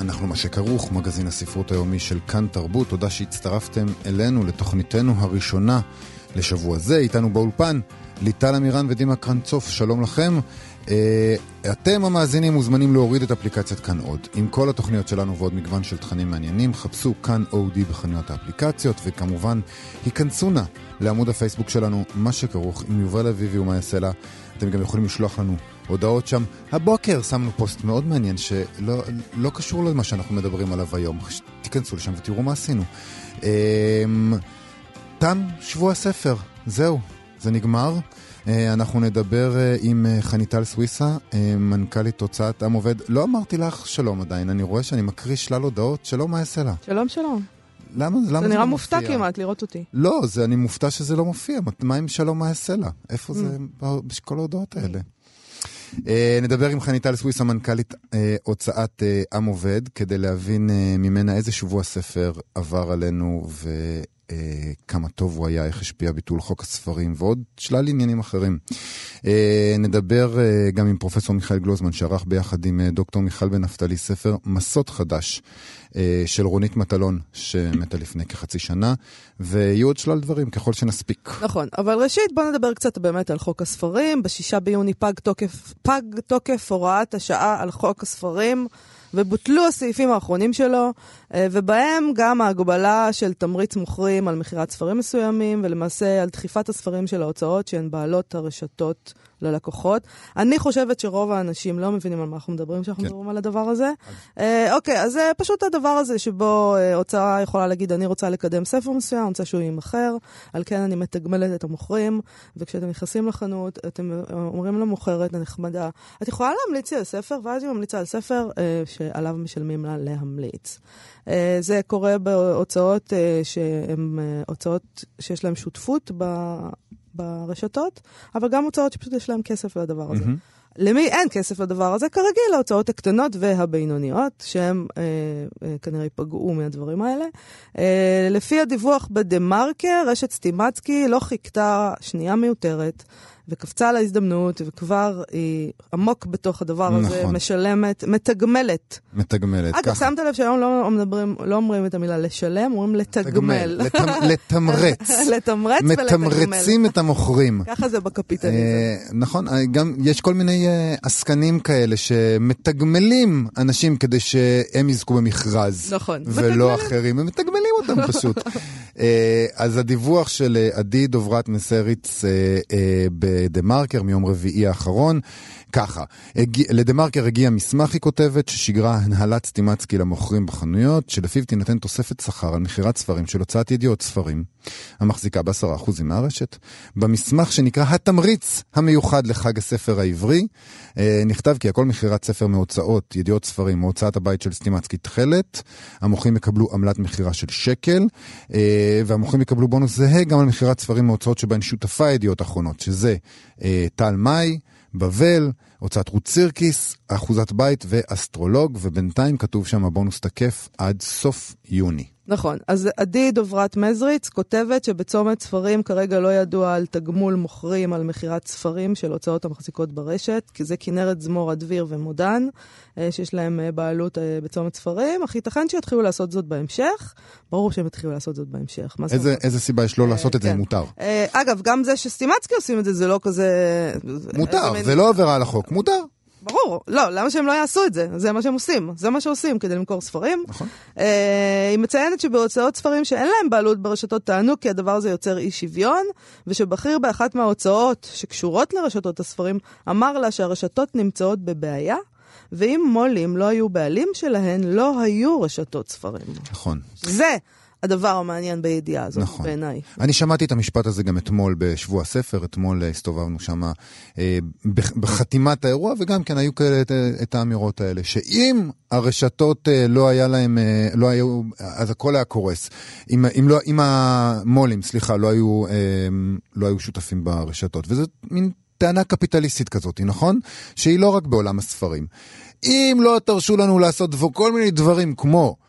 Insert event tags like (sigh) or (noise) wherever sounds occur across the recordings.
אנחנו מה שכרוך, מגזין הספרות היומי של כאן תרבות. תודה שהצטרפתם אלינו לתוכניתנו הראשונה לשבוע זה. איתנו באולפן ליטל אמירן ודימה קרנצוף, שלום לכם. אה, אתם המאזינים מוזמנים להוריד את אפליקציית כאן עוד. עם כל התוכניות שלנו ועוד מגוון של תכנים מעניינים, חפשו כאן אודי בחנויות האפליקציות, וכמובן, היכנסו נא לעמוד הפייסבוק שלנו, מה שכרוך עם יובל אביבי ומה יעשה לה. אתם גם יכולים לשלוח לנו הודעות שם. הבוקר שמנו פוסט מאוד מעניין שלא לא קשור למה שאנחנו מדברים עליו היום. תיכנסו לשם ותראו מה עשינו. אמ, תם שבוע הספר, זהו, זה נגמר. אה, אנחנו נדבר אה, עם אה, חניטל סוויסה, מנכ"לית הוצאת עם עובד. לא אמרתי לך שלום עדיין, אני רואה שאני מקריא שלל הודעות. שלום, מה יעשה לה? שלום, שלום. למה, למה זה, זה נראה לא מופתע כמעט לראות אותי. לא, זה, אני מופתע שזה לא מופיע. מה עם שלום, מה יעשה לה? איפה זה mm. בכל ההודעות האלה? Uh, נדבר עם חניטל סוויסה, מנכ"לית uh, הוצאת uh, עם עובד, כדי להבין ממנה איזה שבוע ספר עבר עלינו וכמה טוב הוא היה, איך השפיע ביטול חוק הספרים ועוד שלל עניינים אחרים. Uh, נדבר uh, גם עם פרופסור מיכאל גלוזמן, שערך ביחד עם uh, דוקטור מיכל בן נפתלי ספר מסות חדש. אה, של רונית מטלון, שמתה לפני כחצי שנה, ויהיו עוד שלל דברים, ככל שנספיק. נכון, אבל ראשית בוא נדבר קצת באמת על חוק הספרים. בשישה ביוני פג תוקף, פג תוקף הוראת השעה על חוק הספרים. ובוטלו הסעיפים האחרונים שלו, אה, ובהם גם ההגבלה של תמריץ מוכרים על מכירת ספרים מסוימים, ולמעשה על דחיפת הספרים של ההוצאות שהן בעלות הרשתות ללקוחות. אני חושבת שרוב האנשים לא מבינים על מה אנחנו מדברים כשאנחנו כן. מדברים על הדבר הזה. אה, אוקיי, אז זה פשוט הדבר הזה שבו אה, הוצאה יכולה להגיד, אני רוצה לקדם ספר מסוים, אני רוצה שהוא יימכר, על כן אני מתגמלת את המוכרים, וכשאתם נכנסים לחנות, אתם אה, אומרים למוכרת הנחמדה, את יכולה להמליץ לי על ספר? ואז היא ממליצה על ספר אה, שעליו משלמים לה להמליץ. אה, זה קורה בהוצאות אה, שהן אה, הוצאות שיש להן שותפות ב... ברשתות, אבל גם הוצאות שפשוט יש להן כסף לדבר הזה. Mm-hmm. למי אין כסף לדבר הזה? כרגיל, ההוצאות הקטנות והבינוניות, שהן אה, אה, כנראה ייפגעו מהדברים האלה. אה, לפי הדיווח בדה-מרקר, רשת סטימצקי לא חיכתה שנייה מיותרת. וקפצה על ההזדמנות, וכבר היא עמוק בתוך הדבר נכון. הזה, משלמת, מתגמלת. מתגמלת, ככה. אגב, שמת לב שהיום לא, מדברים, לא אומרים את המילה לשלם, אומרים לתגמל. לתמ, לתמרץ. (laughs) לתמרץ ולתגמל. מתמרצים את המוכרים. ככה זה בקפיטליזם. אה, נכון, אה, גם יש כל מיני אה, עסקנים כאלה שמתגמלים אנשים כדי שהם יזכו במכרז. נכון. ולא מתגמלים. אחרים, הם מתגמלים אותם (laughs) פשוט. אה, אז הדיווח של אה, עדי דוברת מסריץ אה, בדה מרקר מיום רביעי האחרון, ככה, לדה מרקר הגיע מסמך, היא כותבת, ששיגרה הנהלת סטימצקי למוכרים בחנויות, שלפיו תינתן תוספת שכר על מכירת ספרים של הוצאת ידיעות ספרים, המחזיקה ב-10% מהרשת. במסמך שנקרא התמריץ המיוחד לחג הספר העברי, נכתב כי הכל מכירת ספר מהוצאות ידיעות ספרים מהוצאת הבית של סטימצקי תכלת, המוכרים יקבלו עמלת מכירה של שקל. והמוכרים יקבלו בונוס זהה גם על מכירת ספרים מהוצאות שבהן שותפה ידיעות אחרונות, שזה אה, טל מאי, בבל, הוצאת רות סירקיס, אחוזת בית ואסטרולוג, ובינתיים כתוב שם הבונוס תקף עד סוף יוני. נכון. אז עדי דוברת מזריץ כותבת שבצומת ספרים כרגע לא ידוע על תגמול מוכרים על מכירת ספרים של הוצאות המחזיקות ברשת, כי זה כנרת זמור, אדביר ומודן, אה, שיש להם אה, בעלות אה, בצומת ספרים, אך ייתכן שיתחילו לעשות זאת בהמשך. ברור שהם יתחילו לעשות זאת בהמשך. איזה, איזה סיבה יש לא לעשות את זה אם כן. מותר? אגב, גם זה שסטימצקי עושים את זה, זה לא כזה... מותר, זה לא עבירה על החוק, מותר. ברור, לא, למה שהם לא יעשו את זה? זה מה שהם עושים, זה מה שעושים כדי למכור ספרים. נכון. אה, היא מציינת שבהוצאות ספרים שאין להם בעלות ברשתות טענו כי הדבר הזה יוצר אי שוויון, ושבכיר באחת מההוצאות שקשורות לרשתות הספרים אמר לה שהרשתות נמצאות בבעיה. ואם מו"לים לא היו בעלים שלהן, לא היו רשתות ספרים. נכון. זה הדבר המעניין בידיעה הזאת, נכון. בעיניי. אני שמעתי את המשפט הזה גם אתמול בשבוע הספר, אתמול הסתובבנו שם אה, בחתימת האירוע, וגם כן היו כאלה את, את האמירות האלה, שאם הרשתות אה, לא היה להם, אה, לא היו, אז הכל היה קורס. אם, אם, לא, אם המו"לים, סליחה, לא היו, אה, לא היו שותפים ברשתות, וזאת מין... טענה קפיטליסטית כזאת, נכון? שהיא לא רק בעולם הספרים. אם לא תרשו לנו לעשות כל מיני דברים כמו אה,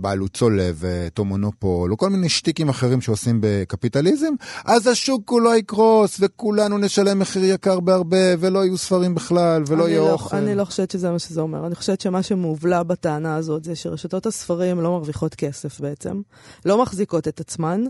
בעלות צולב, מונופול, או כל מיני שטיקים אחרים שעושים בקפיטליזם, אז השוק כולו יקרוס, וכולנו נשלם מחיר יקר בהרבה, ולא יהיו ספרים בכלל, ולא יהיה לא, אוכל. אני לא חושבת שזה מה שזה אומר. אני חושבת שמה שמובלע בטענה הזאת זה שרשתות הספרים לא מרוויחות כסף בעצם, לא מחזיקות את עצמן,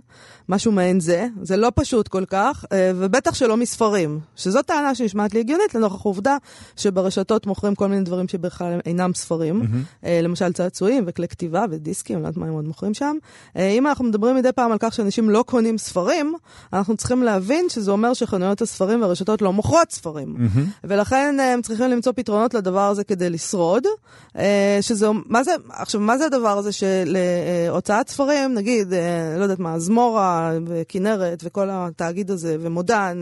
משהו מעין זה, זה לא פשוט כל כך, אה, ובטח שלא מספרים, שזו טענה שנשמעת לי הגיונית, לנוכח העובדה שברשתות מוכרים כל מיני דברים שבכלל אינם ספרים, mm-hmm. למשל צעצועים וכלי כתיבה. דיסקים, אני לא יודעת מה הם עוד מוכרים שם. אה, אם אנחנו מדברים מדי פעם על כך שאנשים לא קונים ספרים, אנחנו צריכים להבין שזה אומר שחנויות הספרים והרשתות לא מוכרות ספרים. Mm-hmm. ולכן אה, הם צריכים למצוא פתרונות לדבר הזה כדי לשרוד. אה, שזה, מה זה, עכשיו, מה זה הדבר הזה של הוצאת ספרים, נגיד, לא יודעת מה, זמורה וכנרת וכל התאגיד הזה, ומודן,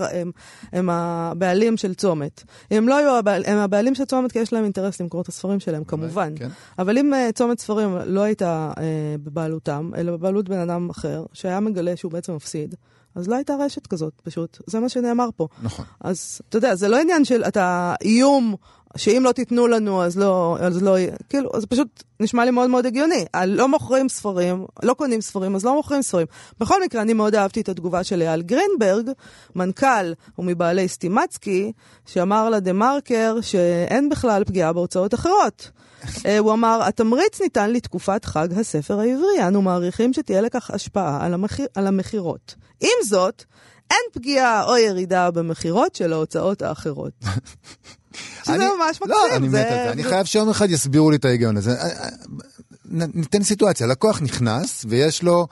הם, הם הבעלים של צומת. הם לא היו הבעלים, הם הבעלים של צומת כי יש להם אינטרס למכור את הספרים שלהם, כמובן. כן. אבל אם צומת ספרים לא הייתה אה, בבעלותם, אלא בבעלות בן אדם אחר, שהיה מגלה שהוא בעצם מפסיד, אז לא הייתה רשת כזאת, פשוט. זה מה שנאמר פה. נכון. אז אתה יודע, זה לא עניין של אתה איום שאם לא תיתנו לנו אז לא, אז לא, כאילו, זה פשוט נשמע לי מאוד מאוד הגיוני. לא מוכרים ספרים, לא קונים ספרים, אז לא מוכרים ספרים. בכל מקרה, אני מאוד אהבתי את התגובה של אייל גרינברג, מנכ"ל ומבעלי סטימצקי, שאמר לדה מרקר שאין בכלל פגיעה בהוצאות אחרות. (laughs) אה, הוא אמר, התמריץ ניתן לתקופת חג הספר העברי, אנו מעריכים שתהיה לכך השפעה על, המחיר, על המכירות. עם זאת, אין פגיעה או ירידה במכירות של ההוצאות האחרות. (laughs) שזה ממש מקסים. לא, אני מת על זה. אני חייב שיום אחד יסבירו לי את ההיגיון הזה. אה, אה, ניתן סיטואציה, לקוח נכנס ויש לו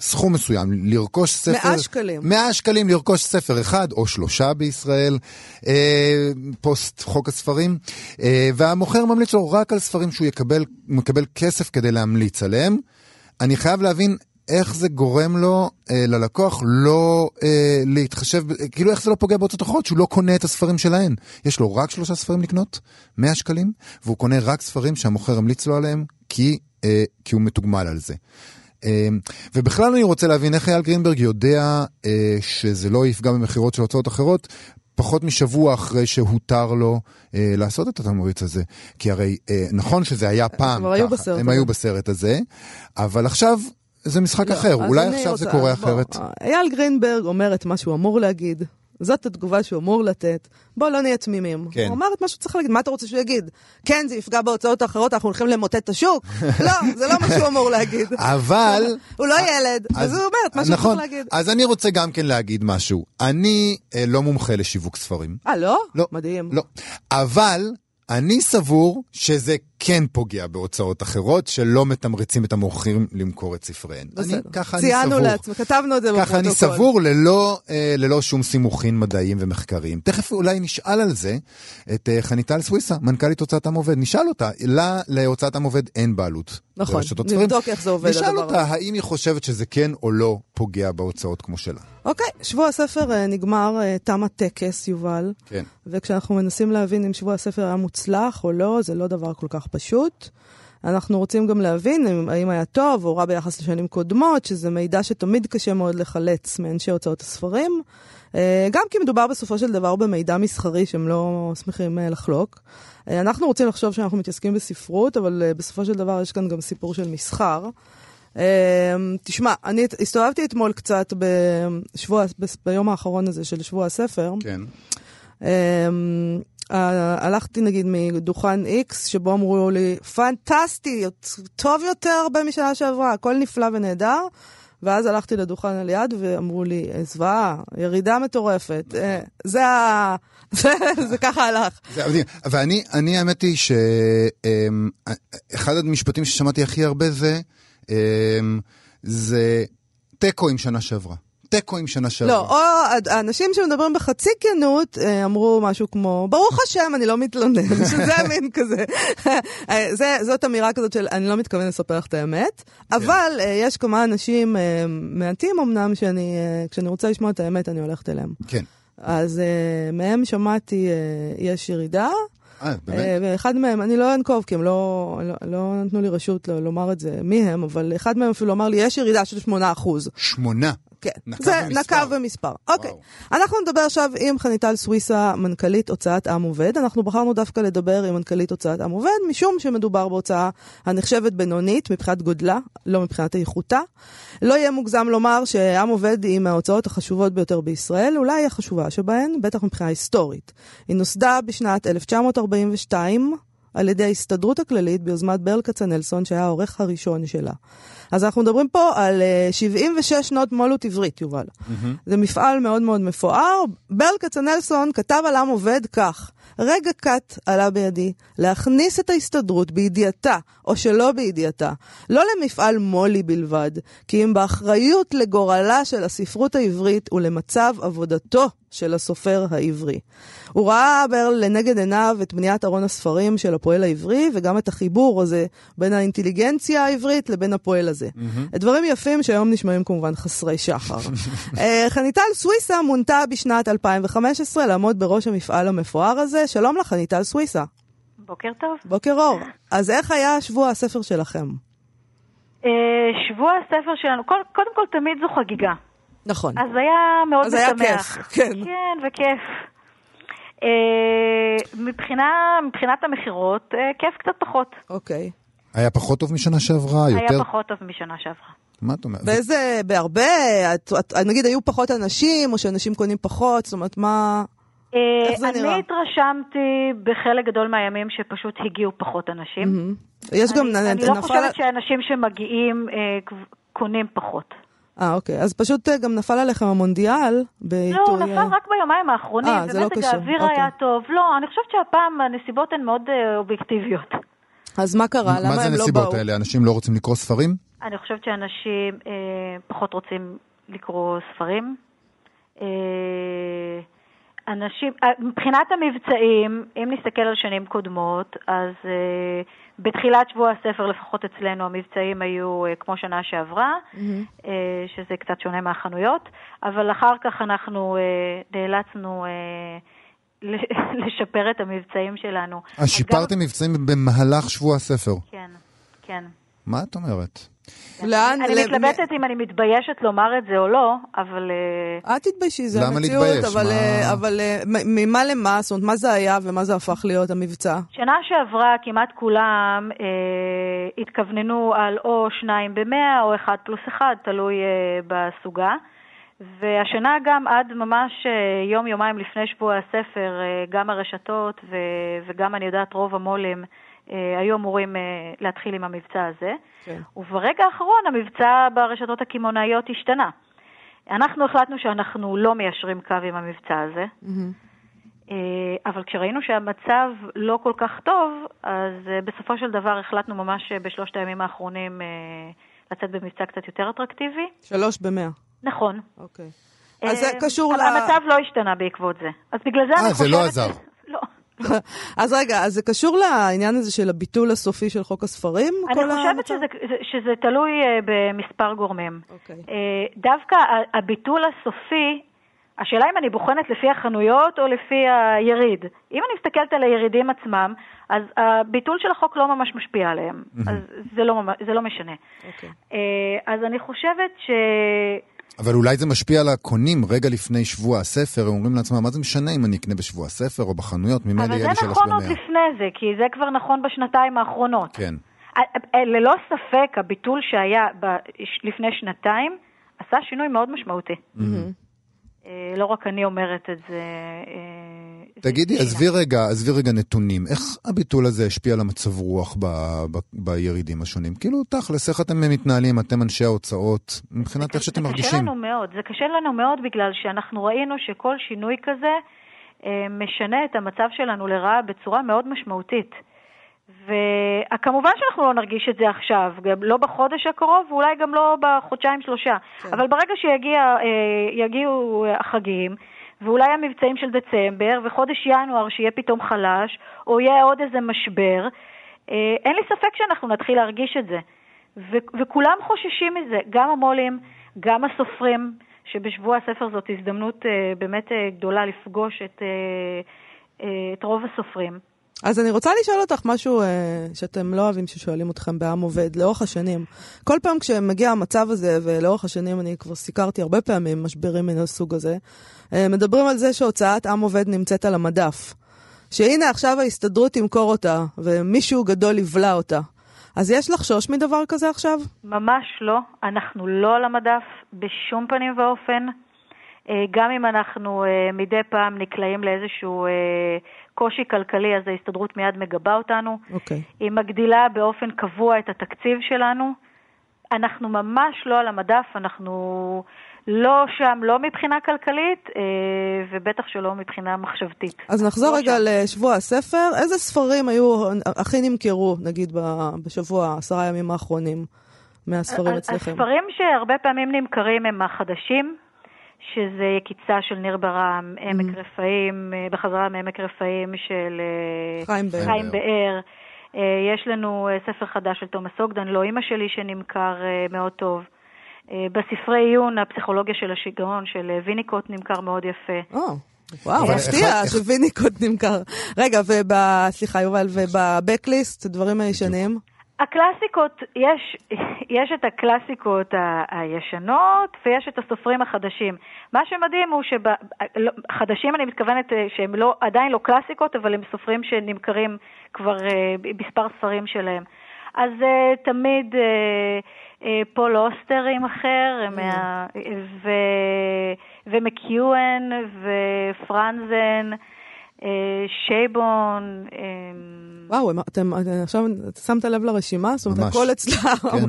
סכום מסוים לרכוש ספר... 100 שקלים. 100 שקלים לרכוש ספר אחד או שלושה בישראל, אה, פוסט חוק הספרים, אה, והמוכר ממליץ לו רק על ספרים שהוא יקבל, מקבל כסף כדי להמליץ עליהם. אני חייב להבין איך זה גורם לו, אה, ללקוח, לא אה, להתחשב, כאילו איך זה לא פוגע בהוצאות אחרות, שהוא לא קונה את הספרים שלהן. יש לו רק שלושה ספרים לקנות, 100 שקלים, והוא קונה רק ספרים שהמוכר המליץ לו עליהם, כי, אה, כי הוא מתוגמל על זה. אמ, ובכלל אני רוצה להבין איך אייל גרינברג יודע אה, שזה לא יפגע במכירות של הוצאות אחרות. פחות משבוע אחרי שהותר לו אה, לעשות את התמריץ הזה. כי הרי אה, נכון שזה היה פעם ככה, היו בסרט הם היו בסרט הזה, אבל עכשיו זה משחק לא, אחר, אולי עכשיו רוצה, זה קורה בוא, אחרת. אייל גרינברג אומר את מה שהוא אמור להגיד, זאת התגובה שהוא אמור לתת. בוא לא נהיה תמימים. כן. הוא אמר את מה שהוא צריך להגיד, מה אתה רוצה שהוא יגיד? כן, זה יפגע בהוצאות האחרות, אנחנו הולכים למוטט את השוק? (laughs) לא, זה לא מה שהוא אמור להגיד. אבל... הוא לא ילד, אז הוא אומר את מה שהוא נכון, צריך להגיד. אז אני רוצה גם כן להגיד משהו. אני אה, לא מומחה לשיווק ספרים. אה, לא? לא. מדהים. לא. אבל... אני סבור שזה כן פוגע בהוצאות אחרות, שלא מתמרצים את המוכרים למכור את ספריהן. בסדר. אני, ככה אני סבור. ציינו לעצמנו, כתבנו את זה בפרוטוקול. ככה אני סבור ללא, אה, ללא שום סימוכין מדעיים ומחקריים. תכף אולי נשאל על זה את אה, חניטל סוויסה, מנכ"לית הוצאת עם עובד. נשאל אותה, לה להוצאת עם עובד אין בעלות. נכון, נבדוק איך זה עובד הדבר הזה. נשאל אותה האם היא חושבת שזה כן או לא פוגע בהוצאות כמו שלה. אוקיי, שבוע הספר אה, נגמר, אה, תם הטקס, יובל. כן. וכשאנחנו מנסים להבין אם שבוע הספר היה מוצלח או לא, זה לא דבר כל כך פשוט. אנחנו רוצים גם להבין האם היה טוב או רע ביחס לשנים קודמות, שזה מידע שתמיד קשה מאוד לחלץ מאנשי הוצאות הספרים. אה, גם כי מדובר בסופו של דבר במידע מסחרי שהם לא שמחים לחלוק. אנחנו רוצים לחשוב שאנחנו מתעסקים בספרות, אבל בסופו של דבר יש כאן גם סיפור של מסחר. תשמע, אני הסתובבתי אתמול קצת בשבוע, ביום האחרון הזה של שבוע הספר. כן. אמ, הלכתי נגיד מדוכן X, שבו אמרו לי, פנטסטי, טוב יותר הרבה משנה שעברה, הכל נפלא ונהדר. ואז הלכתי לדוכן על יד ואמרו לי, זוועה, ירידה מטורפת. אה, זה ה... (laughs) זה ככה הלך. ואני, אני האמת היא שאחד המשפטים ששמעתי הכי הרבה זה, אמ, זה תיקו עם שנה שעברה. תיקו עם שנה שעברה. לא, או האנשים שמדברים בחצי כנות אה, אמרו משהו כמו, ברוך השם, אני לא מתלונן, (laughs) שזה מין כזה. אה, זה, זאת אמירה כזאת של אני לא מתכוון לספר לך את האמת, כן. אבל אה, יש כמה אנשים מעטים אמנם, שאני, כשאני רוצה לשמוע את האמת, אני הולכת אליהם. כן. אז מהם שמעתי, יש ירידה. אה, באמת? ואחד מהם, אני לא אנקוב, כי הם לא, לא, לא נתנו לי רשות לומר את זה, מי הם, אבל אחד מהם אפילו אמר לי, יש ירידה של 8 אחוז. 8? כן, נקב זה במספר. נקב במספר. אוקיי, אנחנו נדבר עכשיו עם חניטל סוויסה, מנכ"לית הוצאת עם עובד. אנחנו בחרנו דווקא לדבר עם מנכ"לית הוצאת עם עובד, משום שמדובר בהוצאה הנחשבת בינונית מבחינת גודלה, לא מבחינת איכותה. לא יהיה מוגזם לומר שעם עובד היא מההוצאות החשובות ביותר בישראל, אולי החשובה שבהן, בטח מבחינה היסטורית. היא נוסדה בשנת 1942 על ידי ההסתדרות הכללית ביוזמת ברל כצנלסון, שהיה העורך הראשון שלה. אז אנחנו מדברים פה על 76 אה, שנות מולות עברית, יובל. Mm-hmm. זה מפעל מאוד מאוד מפואר. ברל כצנלסון כתב על עם עובד כך: רגע קט עלה בידי להכניס את ההסתדרות בידיעתה, או שלא בידיעתה, לא למפעל מולי בלבד, כי אם באחריות לגורלה של הספרות העברית ולמצב עבודתו של הסופר העברי. הוא ראה ברל לנגד עיניו את בניית ארון הספרים של הפועל העברי, וגם את החיבור הזה בין האינטליגנציה העברית לבין הפועל הזה. Mm-hmm. דברים יפים שהיום נשמעים כמובן חסרי שחר. (laughs) אה, חניטל סוויסה מונתה בשנת 2015 לעמוד בראש המפעל המפואר הזה. שלום לך, חניטל סוויסה. בוקר טוב. בוקר אור. אז איך היה שבוע הספר שלכם? אה, שבוע הספר שלנו, קודם כל תמיד זו חגיגה. נכון. אז היה מאוד משמח. אז היה כיף, כן. כן, וכיף. אה, מבחינה, מבחינת המכירות, אה, כיף קצת פחות. אוקיי. היה פחות טוב משנה שעברה? היה יותר... פחות טוב משנה שעברה. מה את אומרת? באיזה, בהרבה, את, את, נגיד היו פחות אנשים, או שאנשים קונים פחות, זאת אומרת, מה... אה, איך זה נראה? אני התרשמתי בחלק גדול מהימים שפשוט הגיעו פחות אנשים. Mm-hmm. יש אני, גם... אני נפל... לא חושבת שאנשים שמגיעים אה, קונים פחות. אה, אוקיי. אז פשוט אה, גם נפל עליכם המונדיאל בעיתוי... לא, הוא נפל רק ביומיים האחרונים, אה, זה לא קשור. האוויר אוקיי. היה טוב. לא, אני חושבת שהפעם הנסיבות הן מאוד אה, אובייקטיביות. אז מה קרה? למה הם לא באו? מה זה הנסיבות האלה? אנשים לא רוצים לקרוא ספרים? אני חושבת שאנשים אה, פחות רוצים לקרוא ספרים. אה, אנשים, אה, מבחינת המבצעים, אם נסתכל על שנים קודמות, אז uh, בתחילת שבוע הספר, לפחות אצלנו, המבצעים היו uh, כמו שנה שעברה, mm-hmm. uh, שזה קצת שונה מהחנויות, אבל אחר כך אנחנו uh, נאלצנו uh, (laughs) לשפר את המבצעים שלנו. אז שיפרתם גם... מבצעים במהלך שבוע הספר? כן, כן. מה את אומרת? לאן? אני מתלבטת אם אני מתביישת לומר את זה או לא, אבל... אה, אל תתביישי, זה המציאות. אבל אה, אה, ממה למה? זאת אומרת, מה זה היה ומה זה הפך להיות המבצע? שנה שעברה כמעט כולם התכווננו על או שניים במאה או אחד פלוס אחד, תלוי בסוגה. והשנה גם עד ממש יום-יומיים לפני שבוע הספר, גם הרשתות וגם, אני יודעת, רוב המו"לים אה, היו אמורים אה, להתחיל עם המבצע הזה, כן. וברגע האחרון המבצע ברשתות הקמעונאיות השתנה. אנחנו החלטנו שאנחנו לא מיישרים קו עם המבצע הזה, mm-hmm. אבל כשראינו שהמצב לא כל כך טוב, אז בסופו של דבר החלטנו ממש בשלושת הימים האחרונים לצאת במבצע קצת יותר אטרקטיבי. שלוש במאה. נכון. אוקיי. אז זה קשור ל... אבל המצב לא השתנה בעקבות זה. אז בגלל זה אני חושבת... אה, זה לא עזר. אז רגע, אז זה קשור לעניין הזה של הביטול הסופי של חוק הספרים? אני חושבת שזה, שזה תלוי uh, במספר גורמים. Okay. אוקיי. Uh, דווקא הביטול הסופי, השאלה אם אני בוחנת לפי החנויות או לפי היריד. אם אני מסתכלת על הירידים עצמם, אז הביטול של החוק לא ממש משפיע עליהם. אז זה לא, זה לא משנה. Okay. אוקיי. Uh, אז אני חושבת ש... אבל אולי זה משפיע על הקונים רגע לפני שבוע הספר, הם אומרים לעצמם, מה זה משנה אם אני אקנה בשבוע הספר או בחנויות, ממילא יהיה לי שלוש במאה. אבל זה נכון עוד לפני זה, כי זה כבר נכון בשנתיים האחרונות. כן. ללא ספק, הביטול שהיה לפני שנתיים עשה שינוי מאוד משמעותי. אה, לא רק אני אומרת את זה. אה, תגידי, (laughs) עזבי רגע, עזבי רגע נתונים. איך הביטול הזה השפיע על המצב רוח ב, ב, בירידים השונים? כאילו, תכלס, איך אתם מתנהלים, אתם אנשי ההוצאות, מבחינת איך שאתם מרגישים? זה קשה לנו מאוד, זה קשה לנו מאוד בגלל שאנחנו ראינו שכל שינוי כזה אה, משנה את המצב שלנו לרעה בצורה מאוד משמעותית. וכמובן שאנחנו לא נרגיש את זה עכשיו, גם לא בחודש הקרוב ואולי גם לא בחודשיים-שלושה, כן. אבל ברגע שיגיעו החגים, ואולי המבצעים של דצמבר, וחודש ינואר שיהיה פתאום חלש, או יהיה עוד איזה משבר, אה, אין לי ספק שאנחנו נתחיל להרגיש את זה. ו- וכולם חוששים מזה, גם המו"לים, גם הסופרים, שבשבוע הספר זאת הזדמנות אה, באמת אה, גדולה לפגוש את, אה, אה, את רוב הסופרים. אז אני רוצה לשאול אותך משהו אה, שאתם לא אוהבים ששואלים אתכם בעם עובד, לאורך השנים. כל פעם כשמגיע המצב הזה, ולאורך השנים אני כבר סיקרתי הרבה פעמים משברים מן הסוג הזה, אה, מדברים על זה שהוצאת עם עובד נמצאת על המדף. שהנה עכשיו ההסתדרות תמכור אותה, ומישהו גדול יבלע אותה. אז יש לחשוש מדבר כזה עכשיו? ממש לא. אנחנו לא על המדף בשום פנים ואופן. אה, גם אם אנחנו אה, מדי פעם נקלעים לאיזשהו אה, קושי כלכלי, אז ההסתדרות מיד מגבה אותנו. אוקיי. Okay. היא מגדילה באופן קבוע את התקציב שלנו. אנחנו ממש לא על המדף, אנחנו לא שם, לא מבחינה כלכלית, ובטח שלא מבחינה מחשבתית. אז נחזור לא רגע שם. לשבוע הספר. איזה ספרים היו, הכי נמכרו, נגיד, בשבוע, עשרה ימים האחרונים, מהספרים אצלכם? הספרים שהרבה פעמים נמכרים הם החדשים. שזה יקיצה של ניר ברם, עמק mm. רפאים, אה, בחזרה מעמק רפאים של אה, חיים באר. חיים באר. אה, יש לנו ספר חדש של תומאס אוגדן, לא אימא שלי, שנמכר מאוד טוב. בספרי עיון, הפסיכולוגיה של השיגעון של ויניקוט נמכר מאוד יפה. Oh. וואו, מפתיע שוויניקוט נמכר. רגע, סליחה יובל, ובבקליסט, דברים הישנים? הקלאסיקות, יש, יש את הקלאסיקות ה- הישנות ויש את הסופרים החדשים. מה שמדהים הוא שחדשים אני מתכוונת אה, שהם לא, עדיין לא קלאסיקות, אבל הם סופרים שנמכרים כבר uh, מספר ספרים שלהם. אז uh, תמיד uh, פול אוסטר עם אחר, mm. מה, ו, ומקיואן ופרנזן. אה, שייבון. אה, וואו, אתם עכשיו שמת לב לרשימה? זאת אומרת, הכל אצלם.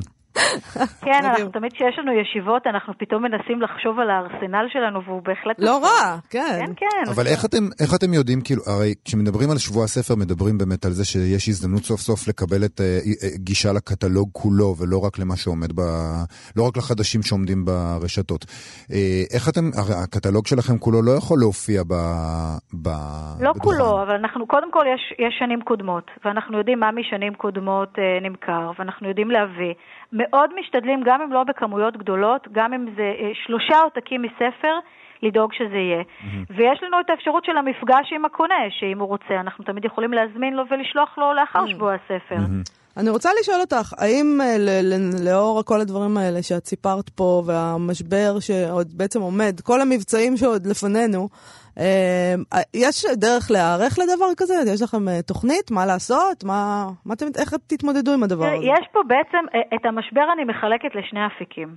כן. אנחנו תמיד כשיש לנו ישיבות, אנחנו פתאום מנסים לחשוב על הארסנל שלנו, והוא בהחלט... לא רע, כן. כן, כן. אבל איך אתם, איך אתם יודעים, כאילו, הרי כשמדברים על שבוע הספר, מדברים באמת על זה שיש הזדמנות סוף סוף לקבל את uh, גישה לקטלוג כולו, ולא רק למה שעומד ב... לא רק לחדשים שעומדים ברשתות. Uh, איך אתם, הרי הקטלוג שלכם כולו לא יכול להופיע ב... ב... לא בדוכן. כולו, אבל אנחנו, קודם כל יש, יש שנים קודמות, ואנחנו יודעים מה משנים קודמות uh, נמכר, ואנחנו יודעים להביא. מאוד משתדלים, גם אם לא בכמויות גדולות, גם אם זה אה, שלושה עותקים מספר, לדאוג שזה יהיה. Mm-hmm. ויש לנו את האפשרות של המפגש עם הקונה, שאם הוא רוצה, אנחנו תמיד יכולים להזמין לו ולשלוח לו לאחר mm-hmm. שבוע הספר. Mm-hmm. אני רוצה לשאול אותך, האם אה, לאור כל הדברים האלה שאת סיפרת פה, והמשבר שעוד בעצם עומד, כל המבצעים שעוד לפנינו, אמ, יש דרך להיערך לדבר כזה? יש לכם אה, תוכנית? מה לעשות? מה, מה אתם, איך תתמודדו עם הדבר הזה? יש פה בעצם, אה, את המשבר אני מחלקת לשני אפיקים.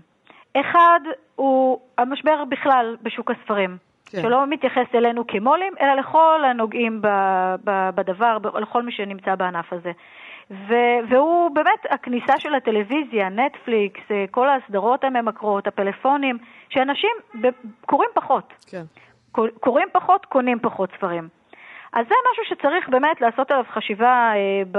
אחד הוא המשבר בכלל בשוק הספרים. כן. שלא מתייחס אלינו כמו"לים, אלא לכל הנוגעים ב, ב, בדבר, לכל מי שנמצא בענף הזה. ו, והוא באמת הכניסה של הטלוויזיה, נטפליקס, אה, כל הסדרות הממכרות, הפלאפונים, שאנשים ב, קוראים פחות. כן. קוראים פחות, קונים פחות ספרים. אז זה משהו שצריך באמת לעשות עליו חשיבה אה, ב...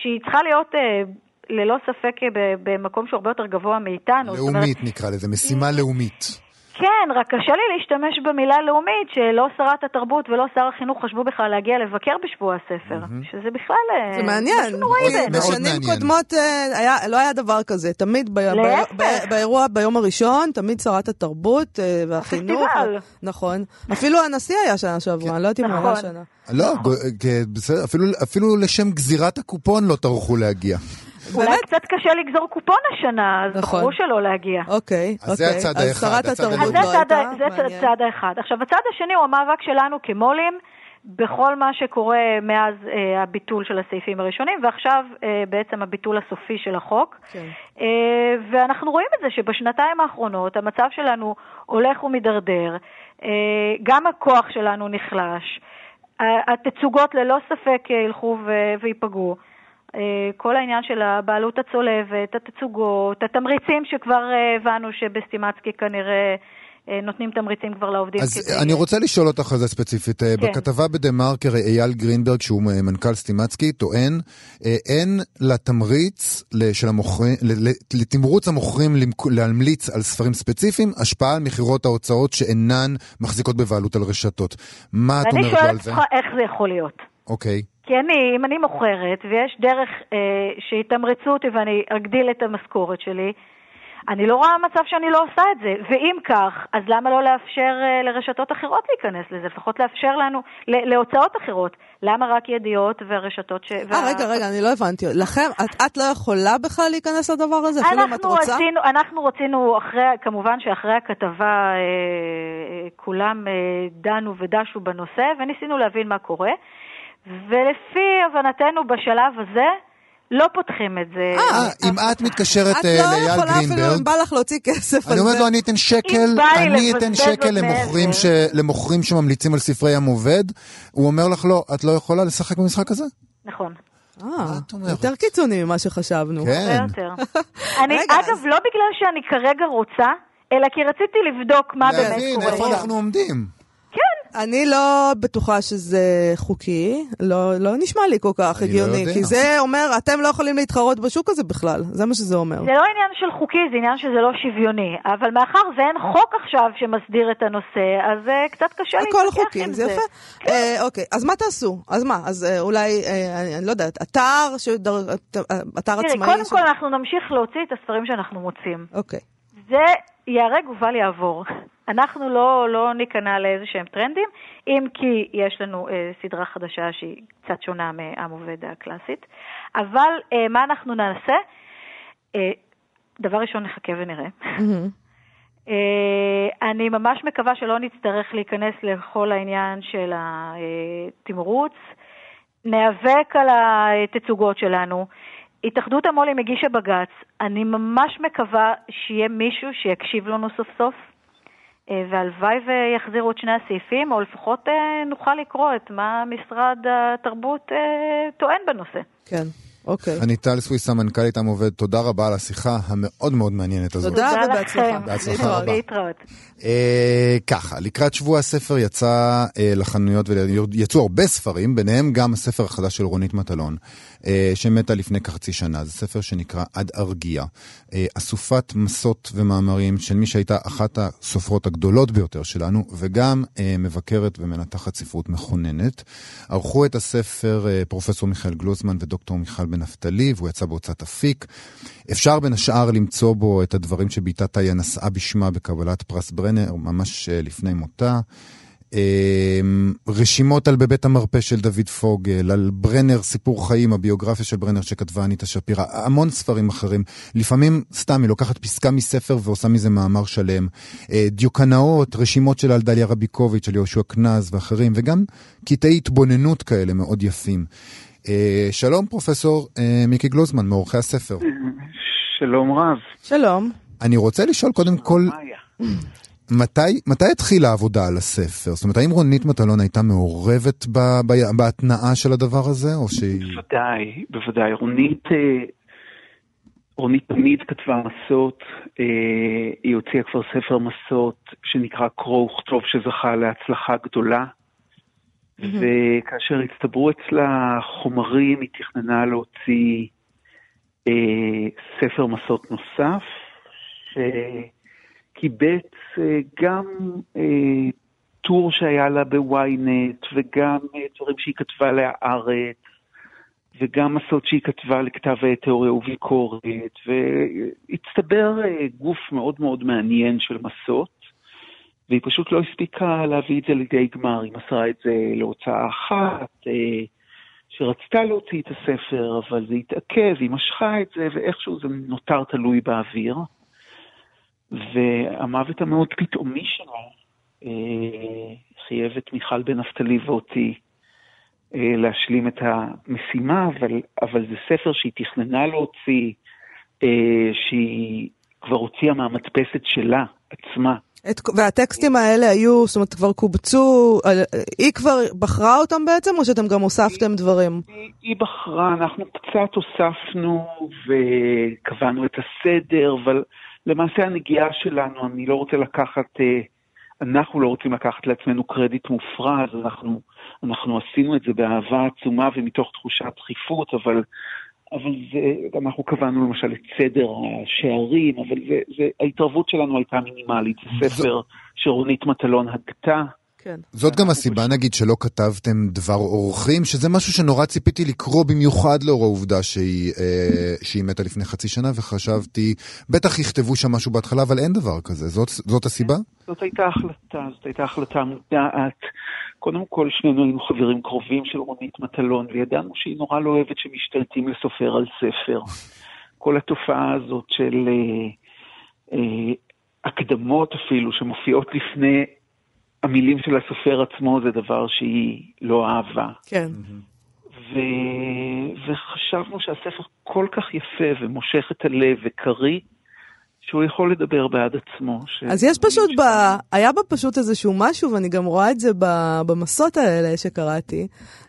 שהיא צריכה להיות אה, ללא ספק אה, במקום שהוא הרבה יותר גבוה מאיתנו. לאומית אומרת, נקרא לזה, משימה לאומית. כן, רק קשה לי להשתמש במילה לאומית, שלא שרת התרבות ולא שר החינוך חשבו בכלל להגיע לבקר בשבוע הספר, mm-hmm. שזה בכלל... אה, זה מעניין. בשנים קודמות אה, היה, לא היה דבר כזה. תמיד ב, ב, ב, באירוע ביום הראשון, תמיד שרת התרבות אה, והחינוך. הפסטיבל. נכון. אפילו הנשיא היה שנה שעברה, אני לא יודעת אם הוא היה נכון. שנה. לא, בסדר, אפילו לשם גזירת הקופון לא טרחו להגיע. אולי קצת קשה לגזור קופון השנה, אז נכון. בחרו שלא להגיע. אוקיי, אז זה הצד האחד. אז שרת התרבות לא הייתה? זה הצד האחד. עכשיו, הצד השני הוא המאבק שלנו כמו"לים. בכל מה שקורה מאז אה, הביטול של הסעיפים הראשונים, ועכשיו אה, בעצם הביטול הסופי של החוק. כן. אה, ואנחנו רואים את זה שבשנתיים האחרונות המצב שלנו הולך ומידרדר, אה, גם הכוח שלנו נחלש, התצוגות ללא ספק ילכו וייפגעו. אה, כל העניין של הבעלות הצולבת, התצוגות, התמריצים שכבר אה, הבנו שבסטימצקי כנראה נותנים תמריצים כבר לעובדים. אז כדי... אני רוצה לשאול אותך על זה ספציפית. כן. בכתבה בדה מרקר, אייל גרינברג, שהוא מנכ"ל סטימצקי, טוען, אין לתמריץ של המוכרים, לתמרוץ המוכרים להמליץ על ספרים ספציפיים, השפעה על מכירות ההוצאות שאינן מחזיקות בבעלות על רשתות. מה את אומרת על זה? ואני שואלת אותך איך זה יכול להיות. אוקיי. כי אני, אם אני מוכרת, ויש דרך אה, שיתמרצו אותי ואני אגדיל את המשכורת שלי, אני לא רואה מצב שאני לא עושה את זה. ואם כך, אז למה לא לאפשר uh, לרשתות אחרות להיכנס לזה? לפחות לאפשר לנו, להוצאות אחרות. למה רק ידיעות והרשתות ש... אה, וה... רגע, רגע, אני לא הבנתי. לכם, את, את לא יכולה בכלל להיכנס לדבר הזה, אפילו אם את רוצה? רצינו, אנחנו רצינו, אחרי, כמובן שאחרי הכתבה אה, אה, כולם אה, דנו ודשו בנושא, וניסינו להבין מה קורה. ולפי הבנתנו בשלב הזה, לא פותחים את זה. אה, אם את מתקשרת לאייל גרינברג... את לא יכולה אפילו, אם בא לך להוציא כסף על זה. אני אומרת לו, אני אתן שקל, אני אתן שקל למוכרים שממליצים על ספרי ים עובד. הוא אומר לך, לא, את לא יכולה לשחק במשחק הזה? נכון. אה, יותר קיצוני ממה שחשבנו. כן. (laughs) אני, אגב, לא בגלל שאני כרגע רוצה, אלא כי רציתי לבדוק מה באמת קורה. להבין איפה אנחנו עומדים. אני לא בטוחה שזה חוקי, לא, לא נשמע לי כל כך לא הגיוני, לא כי זה אומר, אתם לא יכולים להתחרות בשוק הזה בכלל, זה מה שזה אומר. זה לא עניין של חוקי, זה עניין שזה לא שוויוני, אבל מאחר ואין חוק עכשיו שמסדיר את הנושא, אז uh, קצת קשה להתווכח עם זה. הכל חוקים, זה יפה. כן. Uh, אוקיי, אז מה תעשו? אז מה, אז uh, אולי, uh, אני לא יודעת, אתר, שדר, אתר עצמאי? תראי, קודם ש... כל אנחנו נמשיך להוציא את הספרים שאנחנו מוצאים. אוקיי. זה ייהרג ובל יעבור. אנחנו לא, לא ניכנע לאיזה שהם טרנדים, אם כי יש לנו אה, סדרה חדשה שהיא קצת שונה מעם עובד הקלאסית. אבל אה, מה אנחנו נעשה? אה, דבר ראשון, נחכה ונראה. (laughs) אה, אני ממש מקווה שלא נצטרך להיכנס לכל העניין של התמרוץ. ניאבק על התצוגות שלנו. התאחדות המו"לים הגישה בג"ץ, אני ממש מקווה שיהיה מישהו שיקשיב לנו סוף סוף, והלוואי ויחזירו את שני הסעיפים, או לפחות אה, נוכל לקרוא את מה משרד התרבות אה, טוען בנושא. כן. אוקיי. אני טל סוויסה, מנכ"לית עם עובד, תודה רבה על השיחה המאוד מאוד מעניינת הזאת. תודה ובהצלחה. בהצלחה רבה. אה, ככה, לקראת שבוע הספר יצא אה, לחנויות ויצאו הרבה ספרים, ביניהם גם הספר החדש של רונית מטלון, אה, שמתה לפני כחצי שנה. זה ספר שנקרא עד ארגיע. אה, אסופת מסות ומאמרים של מי שהייתה אחת הסופרות הגדולות ביותר שלנו, וגם אה, מבקרת ומנתחת ספרות מכוננת. ערכו את הספר אה, פרופסור מיכאל גלוזמן ודוקטור מיכל בן נפתלי, והוא יצא בהוצאת אפיק. אפשר בין השאר למצוא בו את הדברים שבתה טיה נשאה בשמה בקבלת פרס ברנר, ממש אה, לפני מותה. אמ, רשימות על בבית המרפא של דוד פוגל, על ברנר, סיפור חיים, הביוגרפיה של ברנר שכתבה אניטה שפירא, המון ספרים אחרים. לפעמים סתם היא לוקחת פסקה מספר ועושה מזה מאמר שלם. אה, דיוקנאות, רשימות של אלדליה רביקוביץ', על יהושע קנז ואחרים, וגם קטעי התבוננות כאלה מאוד יפים. אה, שלום פרופסור אה, מיקי גלוזמן, מעורכי הספר. שלום רב. שלום. אני רוצה לשאול קודם כל, מתי, מתי התחילה העבודה על הספר? זאת אומרת, האם רונית מטלון הייתה מעורבת ב, ב, בהתנעה של הדבר הזה, או שהיא... בוודאי, בוודאי. רונית, אה, רונית תמיד כתבה מסות, היא הוציאה כבר ספר מסות שנקרא קרוא וכתוב שזכה להצלחה גדולה. וכאשר הצטברו אצלה חומרים, היא תכננה להוציא אה, ספר מסות נוסף, שקיבץ אה, גם אה, טור שהיה לה בוויינט, וגם אה, דברים שהיא כתבה להארץ, וגם מסות שהיא כתבה לכתב תיאוריה וביקורת, והצטבר גוף מאוד מאוד מעניין של מסות. והיא פשוט לא הספיקה להביא את זה לידי גמר, היא מסרה את זה להוצאה אחת, שרצתה להוציא את הספר, אבל זה התעכב, היא משכה את זה, ואיכשהו זה נותר תלוי באוויר. והמוות המאוד פתאומי שלה אה, חייב את מיכל בן נפתלי ואותי אה, להשלים את המשימה, אבל, אבל זה ספר שהיא תכננה להוציא, שהיא כבר הוציאה מהמדפסת שלה עצמה. את, והטקסטים האלה היו, זאת אומרת, כבר קובצו, היא כבר בחרה אותם בעצם, או שאתם גם הוספתם היא, דברים? היא, היא בחרה, אנחנו קצת הוספנו וקבענו את הסדר, אבל למעשה הנגיעה שלנו, אני לא רוצה לקחת אה, אנחנו לא רוצים לקחת לעצמנו קרדיט מופרז, אנחנו, אנחנו עשינו את זה באהבה עצומה ומתוך תחושת דחיפות, אבל, אבל זה, אנחנו קבענו למשל את סדר השערים, אבל זה, זה, ההתערבות שלנו הייתה מינימלית. זה ספר שרונית מטלון הגתה. כן. זאת גם הסיבה, נגיד, שלא כתבתם דבר אורחים, שזה משהו שנורא ציפיתי לקרוא במיוחד לאור העובדה שהיא, אה, שהיא מתה לפני חצי שנה, וחשבתי, בטח יכתבו שם משהו בהתחלה, אבל אין דבר כזה. זאת, זאת הסיבה? זאת הייתה החלטה, זאת הייתה החלטה מודעת. קודם כל, שנינו היינו חברים קרובים של רונית מטלון, וידענו שהיא נורא לא אוהבת שמשתלטים לסופר על ספר. כל התופעה הזאת של אה, אה, הקדמות אפילו, שמופיעות לפני המילים של הסופר עצמו זה דבר שהיא לא אהבה. כן. ו... וחשבנו שהספר כל כך יפה ומושך את הלב וקריא, שהוא יכול לדבר בעד עצמו. ש... אז יש פשוט, ב... היה בה פשוט איזשהו משהו, ואני גם רואה את זה במסות האלה שקראתי,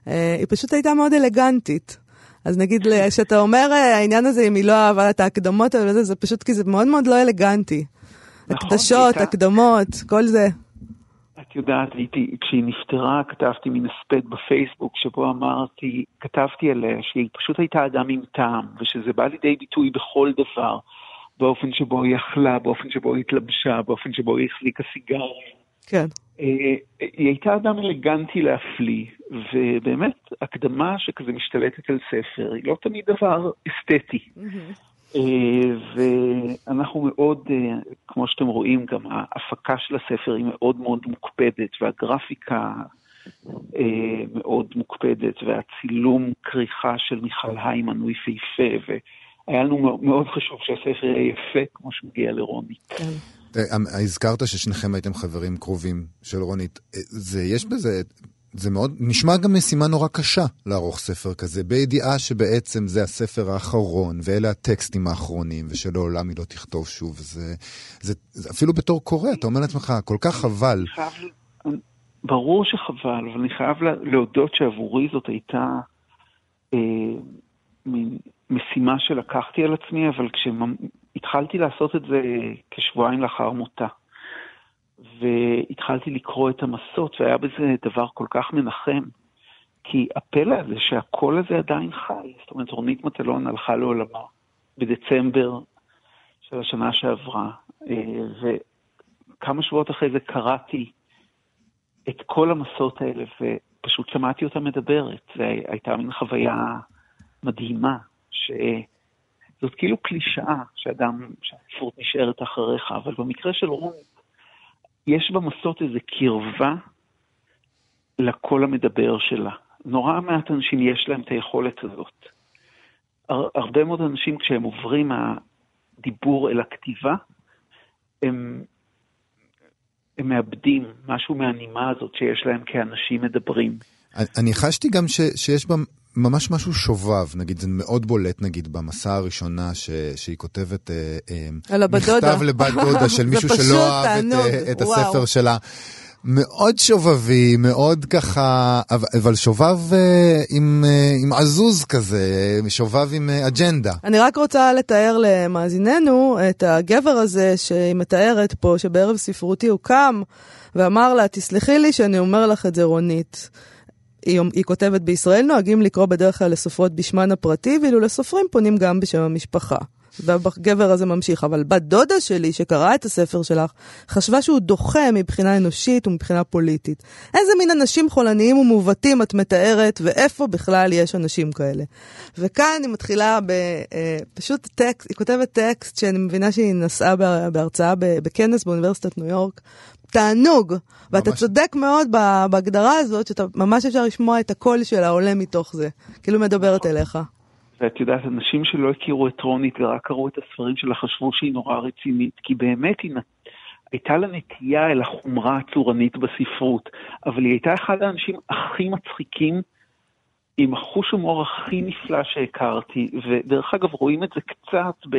אה, היא פשוט הייתה מאוד אלגנטית. אז נגיד, (laughs) כשאתה אומר אה, העניין הזה, אם היא לא אהבה את ההקדמות זה פשוט כי זה מאוד מאוד לא אלגנטי. נכון, הקדשות, הקדמות, כל זה. את יודעת, הייתי, כשהיא נפטרה, כתבתי מן הספד בפייסבוק, שבו אמרתי, כתבתי עליה שהיא פשוט הייתה אדם עם טעם, ושזה בא לידי ביטוי בכל דבר, באופן שבו היא אכלה, באופן שבו היא התלבשה, באופן שבו היא החזיקה סיגריה. כן. אה, היא הייתה אדם אלגנטי להפליא, ובאמת, הקדמה שכזה משתלטת על ספר, היא לא תמיד דבר אסתטי. Mm-hmm. אה, ואנחנו מאוד, אה, כמו שאתם רואים, גם ההפקה של הספר היא מאוד מאוד מוקפדת, והגרפיקה אה, מאוד מוקפדת, והצילום כריכה של מיכל היימן הוא יפהפה, והיה לנו מאוד חשוב שהספר יהיה יפה כמו שמגיע לרונית. כן. הזכרת ששניכם הייתם חברים קרובים של רונית. זה, יש בזה זה מאוד, נשמע גם משימה נורא קשה לערוך ספר כזה, בידיעה שבעצם זה הספר האחרון, ואלה הטקסטים האחרונים, ושלעולם היא לא תכתוב שוב. זה, זה, זה אפילו בתור קורא, אתה אומר לעצמך, כל כך חבל. ברור שחבל, אבל אני חייב להודות שעבורי זאת הייתה אה, מין משימה שלקחתי על עצמי, אבל כשהתחלתי לעשות את זה כשבועיים לאחר מותה. והתחלתי לקרוא את המסות, והיה בזה דבר כל כך מנחם. כי הפלא הזה שהקול הזה עדיין חי, זאת אומרת, רונית מטלון הלכה לעולמה בדצמבר של השנה שעברה, אה, וכמה שבועות אחרי זה קראתי את כל המסות האלה, ופשוט שמעתי אותה מדברת. זו הייתה מין חוויה מדהימה, שזאת כאילו קלישאה שאדם, שהספרות נשארת אחריך, אבל במקרה של רונית, יש במסות איזו קרבה לקול המדבר שלה. נורא מעט אנשים יש להם את היכולת הזאת. הרבה מאוד אנשים, כשהם עוברים מהדיבור אל הכתיבה, הם, הם מאבדים משהו מהנימה הזאת שיש להם כאנשים מדברים. אני חשתי גם ש, שיש בה ממש משהו שובב, נגיד, זה מאוד בולט, נגיד, במסע הראשונה ש, שהיא כותבת אה, אה. מכתב לבת דודה (laughs) של מישהו שלא אהב את, אה, את הספר שלה. מאוד שובבי, מאוד ככה, אבל שובב עם, עם עזוז כזה, שובב עם אג'נדה. אני רק רוצה לתאר למאזיננו את הגבר הזה שהיא מתארת פה, שבערב ספרותי הוא קם ואמר לה, תסלחי לי שאני אומר לך את זה, רונית. היא, היא כותבת, בישראל נוהגים לקרוא בדרך כלל לסופרות בשמן הפרטי, ואילו לסופרים פונים גם בשם המשפחה. והגבר הזה ממשיך, אבל בת דודה שלי, שקראה את הספר שלך, חשבה שהוא דוחה מבחינה אנושית ומבחינה פוליטית. איזה מין אנשים חולניים ומעוותים את מתארת, ואיפה בכלל יש אנשים כאלה. וכאן היא מתחילה בפשוט אה, טקסט, היא כותבת טקסט שאני מבינה שהיא נסעה בהרצאה בכנס באוניברסיטת ניו יורק, תענוג. ואתה ממש... צודק מאוד בהגדרה הזאת, שאתה ממש אפשר לשמוע את הקול שלה עולה מתוך זה. כאילו מדברת אליך. ואת יודעת, אנשים שלא הכירו את רונית ורק קראו את הספרים שלה חשבו שהיא נורא רצינית, כי באמת היא הייתה לה נטייה אל החומרה הצורנית בספרות, אבל היא הייתה אחד האנשים הכי מצחיקים, עם החוש הומור הכי נפלא שהכרתי, ודרך אגב רואים את זה קצת, ב,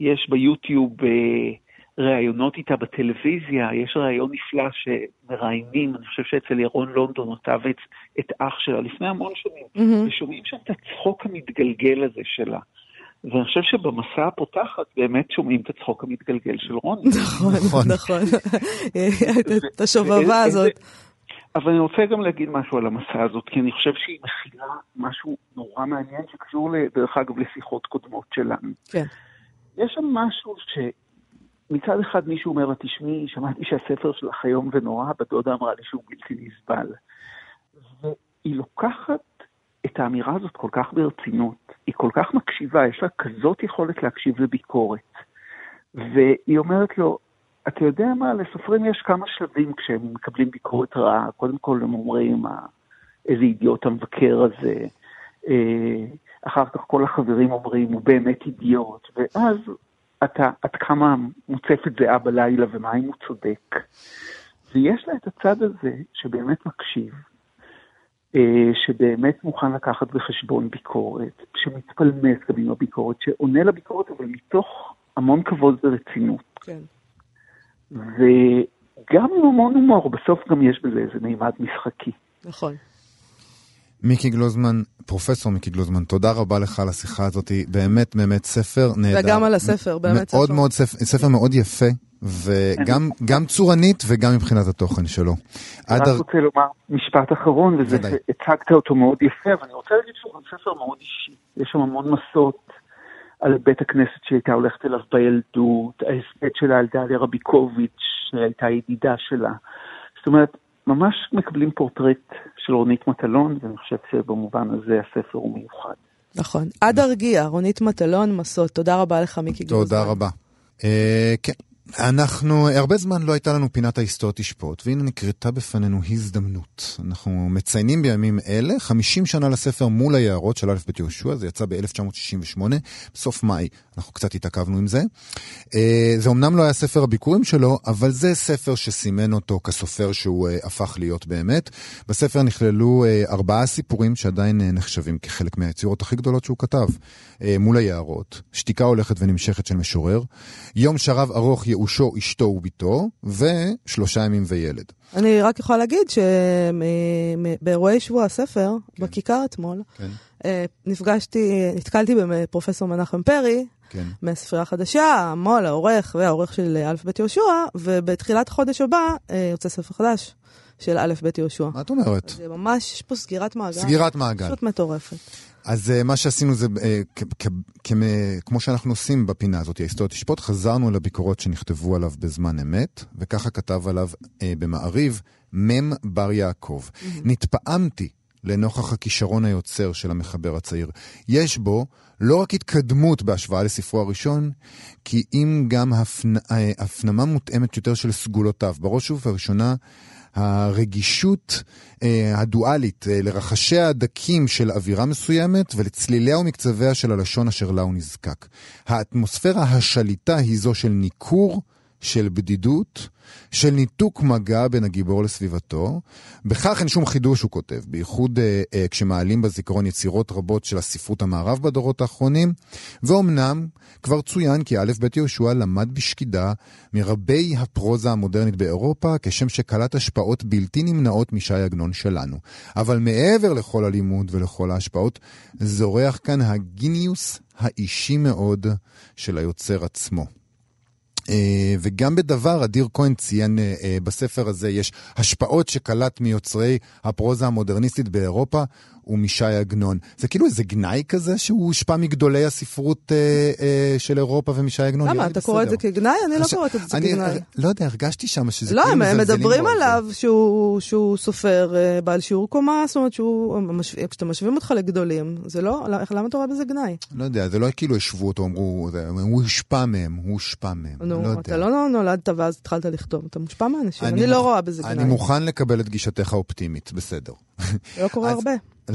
יש ביוטיוב, ב, ראיונות איתה בטלוויזיה, יש ראיון נפלא שמראיינים, אני חושב שאצל ירון לונדון אותה ואת את אח שלה לפני המון שנים, mm-hmm. ושומעים שם את הצחוק המתגלגל הזה שלה. ואני חושב שבמסע הפותחת באמת שומעים את הצחוק המתגלגל של רוני. (laughs) נכון, נכון. נכון. (laughs) את השובבה הזאת. אבל אני רוצה גם להגיד משהו על המסע הזאת, כי אני חושב שהיא מכילה משהו נורא מעניין שקשור, דרך אגב, לשיחות קודמות שלנו. כן. יש שם משהו שמצד אחד מישהו אומר לה, תשמעי, שמעתי שהספר שלך איום ונורא, בת אמרה לי שהוא בלתי נסבל. והיא לוקחת את האמירה הזאת כל כך ברצינות, היא כל כך מקשיבה, יש לה כזאת יכולת להקשיב לביקורת. והיא אומרת לו, אתה יודע מה, לסופרים יש כמה שלבים כשהם מקבלים ביקורת רעה. קודם כל הם אומרים, איזה אידיוט המבקר הזה. אה, אחר כך כל החברים אומרים, הוא באמת אידיוט. ואז אתה, עד כמה מוצפת זיעה בלילה ומה אם הוא צודק. ויש לה את הצד הזה שבאמת מקשיב, אה, שבאמת מוכן לקחת בחשבון ביקורת, שמתפלמס גם עם הביקורת, שעונה לביקורת, אבל מתוך המון כבוד ורצינות. כן. וגם עם המון הומור, בסוף גם יש בזה איזה מימד משחקי. נכון. מיקי גלוזמן, פרופסור מיקי גלוזמן, תודה רבה לך על השיחה הזאת, באמת באמת ספר נהדר. וגם על הספר, באמת מאוד ספר. מאוד ספר, ספר מאוד יפה, וגם צורנית וגם מבחינת התוכן שלו. אני רק רוצה לומר משפט אחרון, וזה שהצגת אותו מאוד יפה, אבל אני רוצה להגיד שהוא ספר מאוד אישי. יש שם המון מסות על בית הכנסת שהייתה הולכת אליו בילדות, ההספד שלה על דליה רביקוביץ', שהייתה ידידה שלה. זאת אומרת, ממש מקבלים פורטרט של רונית מטלון, ואני חושב שבמובן הזה הספר הוא מיוחד. נכון. עד הרגיע, רונית מטלון, מסות. תודה רבה לך, מיקי גוזמן. תודה רבה. אה, כן, אנחנו, הרבה זמן לא הייתה לנו פינת ההיסטוריה תשפוט, והנה נקרתה בפנינו הזדמנות. אנחנו מציינים בימים אלה 50 שנה לספר מול היערות של א' ב' יהושע, זה יצא ב-1968, בסוף מאי, אנחנו קצת התעכבנו עם זה. אה, זה אמנם לא היה ספר הביקורים שלו, אבל זה ספר שסימן אותו כסופר שהוא אה, הפך להיות באמת. בספר נכללו אה, ארבעה סיפורים שעדיין נחשבים כחלק מהיצירות הכי גדולות שהוא כתב. מול היערות, שתיקה הולכת ונמשכת של משורר, יום שרב ארוך ייאושו אשתו וביתו, ושלושה ימים וילד. אני רק יכולה להגיד שבאירועי שבוע הספר, כן. בכיכר אתמול, כן. נפגשתי, נתקלתי בפרופסור מנחם פרי, כן. מהספרייה החדשה, המו"ל, העורך והעורך של א' ב' יהושע, ובתחילת החודש הבא יוצא ספר חדש. של א' ב' יהושע. מה את אומרת? זה ממש, יש פה סגירת מעגל. סגירת מעגל. פשוט מטורפת. אז uh, מה שעשינו זה, uh, כמו שאנחנו עושים בפינה הזאת, ההיסטוריה תשפוט, חזרנו לביקורות שנכתבו עליו בזמן אמת, וככה כתב עליו uh, במעריב מ' בר יעקב. Mm-hmm. נתפעמתי לנוכח הכישרון היוצר של המחבר הצעיר. יש בו לא רק התקדמות בהשוואה לספרו הראשון, כי אם גם הפנ... הפנמה מותאמת יותר של סגולותיו. בראש ובראשונה, הרגישות אה, הדואלית אה, לרחשי הדקים של אווירה מסוימת ולצליליה ומקצביה של הלשון אשר לה הוא נזקק. האטמוספירה השליטה היא זו של ניכור, של בדידות, של ניתוק מגע בין הגיבור לסביבתו. בכך אין שום חידוש, הוא כותב, בייחוד אה, אה, כשמעלים בזיכרון יצירות רבות של הספרות המערב בדורות האחרונים. ואומנם, כבר צוין כי א' ב' יהושע למד בשקידה מרבי הפרוזה המודרנית באירופה, כשם שקלט השפעות בלתי נמנעות משי עגנון שלנו. אבל מעבר לכל הלימוד ולכל ההשפעות, זורח כאן הגיניוס האישי מאוד של היוצר עצמו. אה, וגם בדבר, אדיר כהן ציין אה, אה, בספר הזה, יש השפעות שקלט מיוצרי הפרוזה המודרניסטית באירופה, ומשי עגנון. זה כאילו איזה גנאי כזה שהוא הושפע מגדולי הספרות אה, אה, של אירופה ומשי עגנון? למה, אתה קורא את זה כגנאי? אני לא קוראת את זה כגנאי. לא יודע, הרגשתי שם שזה לא, כאילו הם מדברים עליו שהוא, שהוא סופר אה, בעל שיעור קומה, זאת אומרת שהוא, כשאתם משווים אותך לגדולים, זה לא, למה אתה רואה בזה גנאי? לא יודע, זה לא כאילו השוו אותו, אמרו, הוא הושפע מהם, הוא הושפע מהם. נו, לא אתה לא נולדת ואז התחלת לכתוב, אתה מושפע מאנשים, אני לא רואה בזה גנאי. אני מוכן לקבל את גישתך האופטימית, בסדר. לא קורה הרבה. (laughs)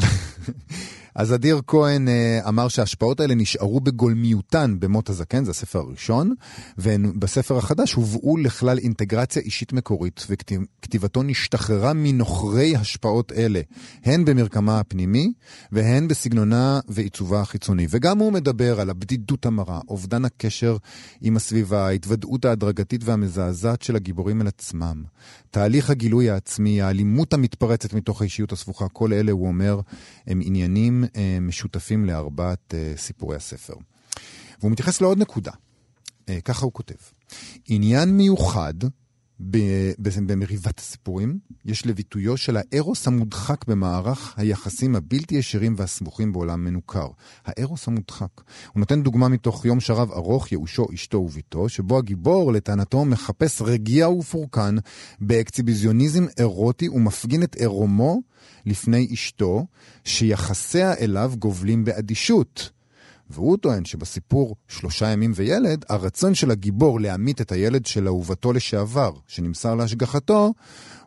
אז אדיר כהן uh, אמר שההשפעות האלה נשארו בגולמיותן במות הזקן, זה הספר הראשון, ובספר החדש הובאו לכלל אינטגרציה אישית מקורית, וכתיבתו נשתחררה מנוכרי השפעות אלה, הן במרקמה הפנימי, והן בסגנונה ועיצובה החיצוני. וגם הוא מדבר על הבדידות המרה, אובדן הקשר עם הסביבה, ההתוודעות ההדרגתית והמזעזעת של הגיבורים אל עצמם, תהליך הגילוי העצמי, האלימות המתפרצת מתוך האישיות הסבוכה, כל אלה, הוא אומר, הם עניינים אה, משותפים לארבעת אה, סיפורי הספר. והוא מתייחס לעוד נקודה. אה, ככה הוא כותב. עניין מיוחד במריבת הסיפורים, יש לביטויו של הארוס המודחק במערך היחסים הבלתי ישירים והסמוכים בעולם מנוכר. הארוס המודחק. הוא נותן דוגמה מתוך יום שרב ארוך, יאושו, אשתו וביתו, שבו הגיבור, לטענתו, מחפש רגיע ופורקן באקציביזיוניזם אירוטי ומפגין את עירומו לפני אשתו, שיחסיה אליו גובלים באדישות. והוא טוען שבסיפור שלושה ימים וילד, הרצון של הגיבור להמית את הילד של אהובתו לשעבר, שנמסר להשגחתו,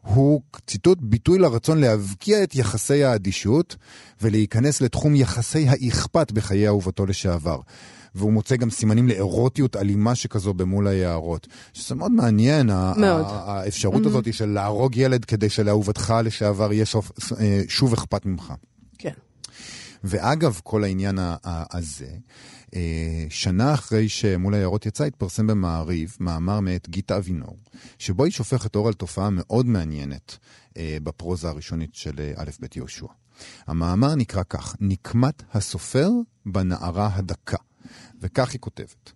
הוא, ציטוט, ביטוי לרצון להבקיע את יחסי האדישות ולהיכנס לתחום יחסי האכפת בחיי אהובתו לשעבר. והוא מוצא גם סימנים לאירוטיות אלימה שכזו במול היערות. שזה מאוד מעניין, מאוד. האפשרות mm-hmm. הזאת של להרוג ילד כדי שלאהובתך לשעבר יהיה שוב, אה, שוב אכפת ממך. ואגב כל העניין הזה, אה, שנה אחרי שמול היערות יצא, התפרסם במעריב מאמר מאת גיטה אבינור, שבו היא שופכת אור על תופעה מאוד מעניינת אה, בפרוזה הראשונית של אה, א' ב' יהושע. המאמר נקרא כך, נקמת הסופר בנערה הדקה, וכך היא כותבת.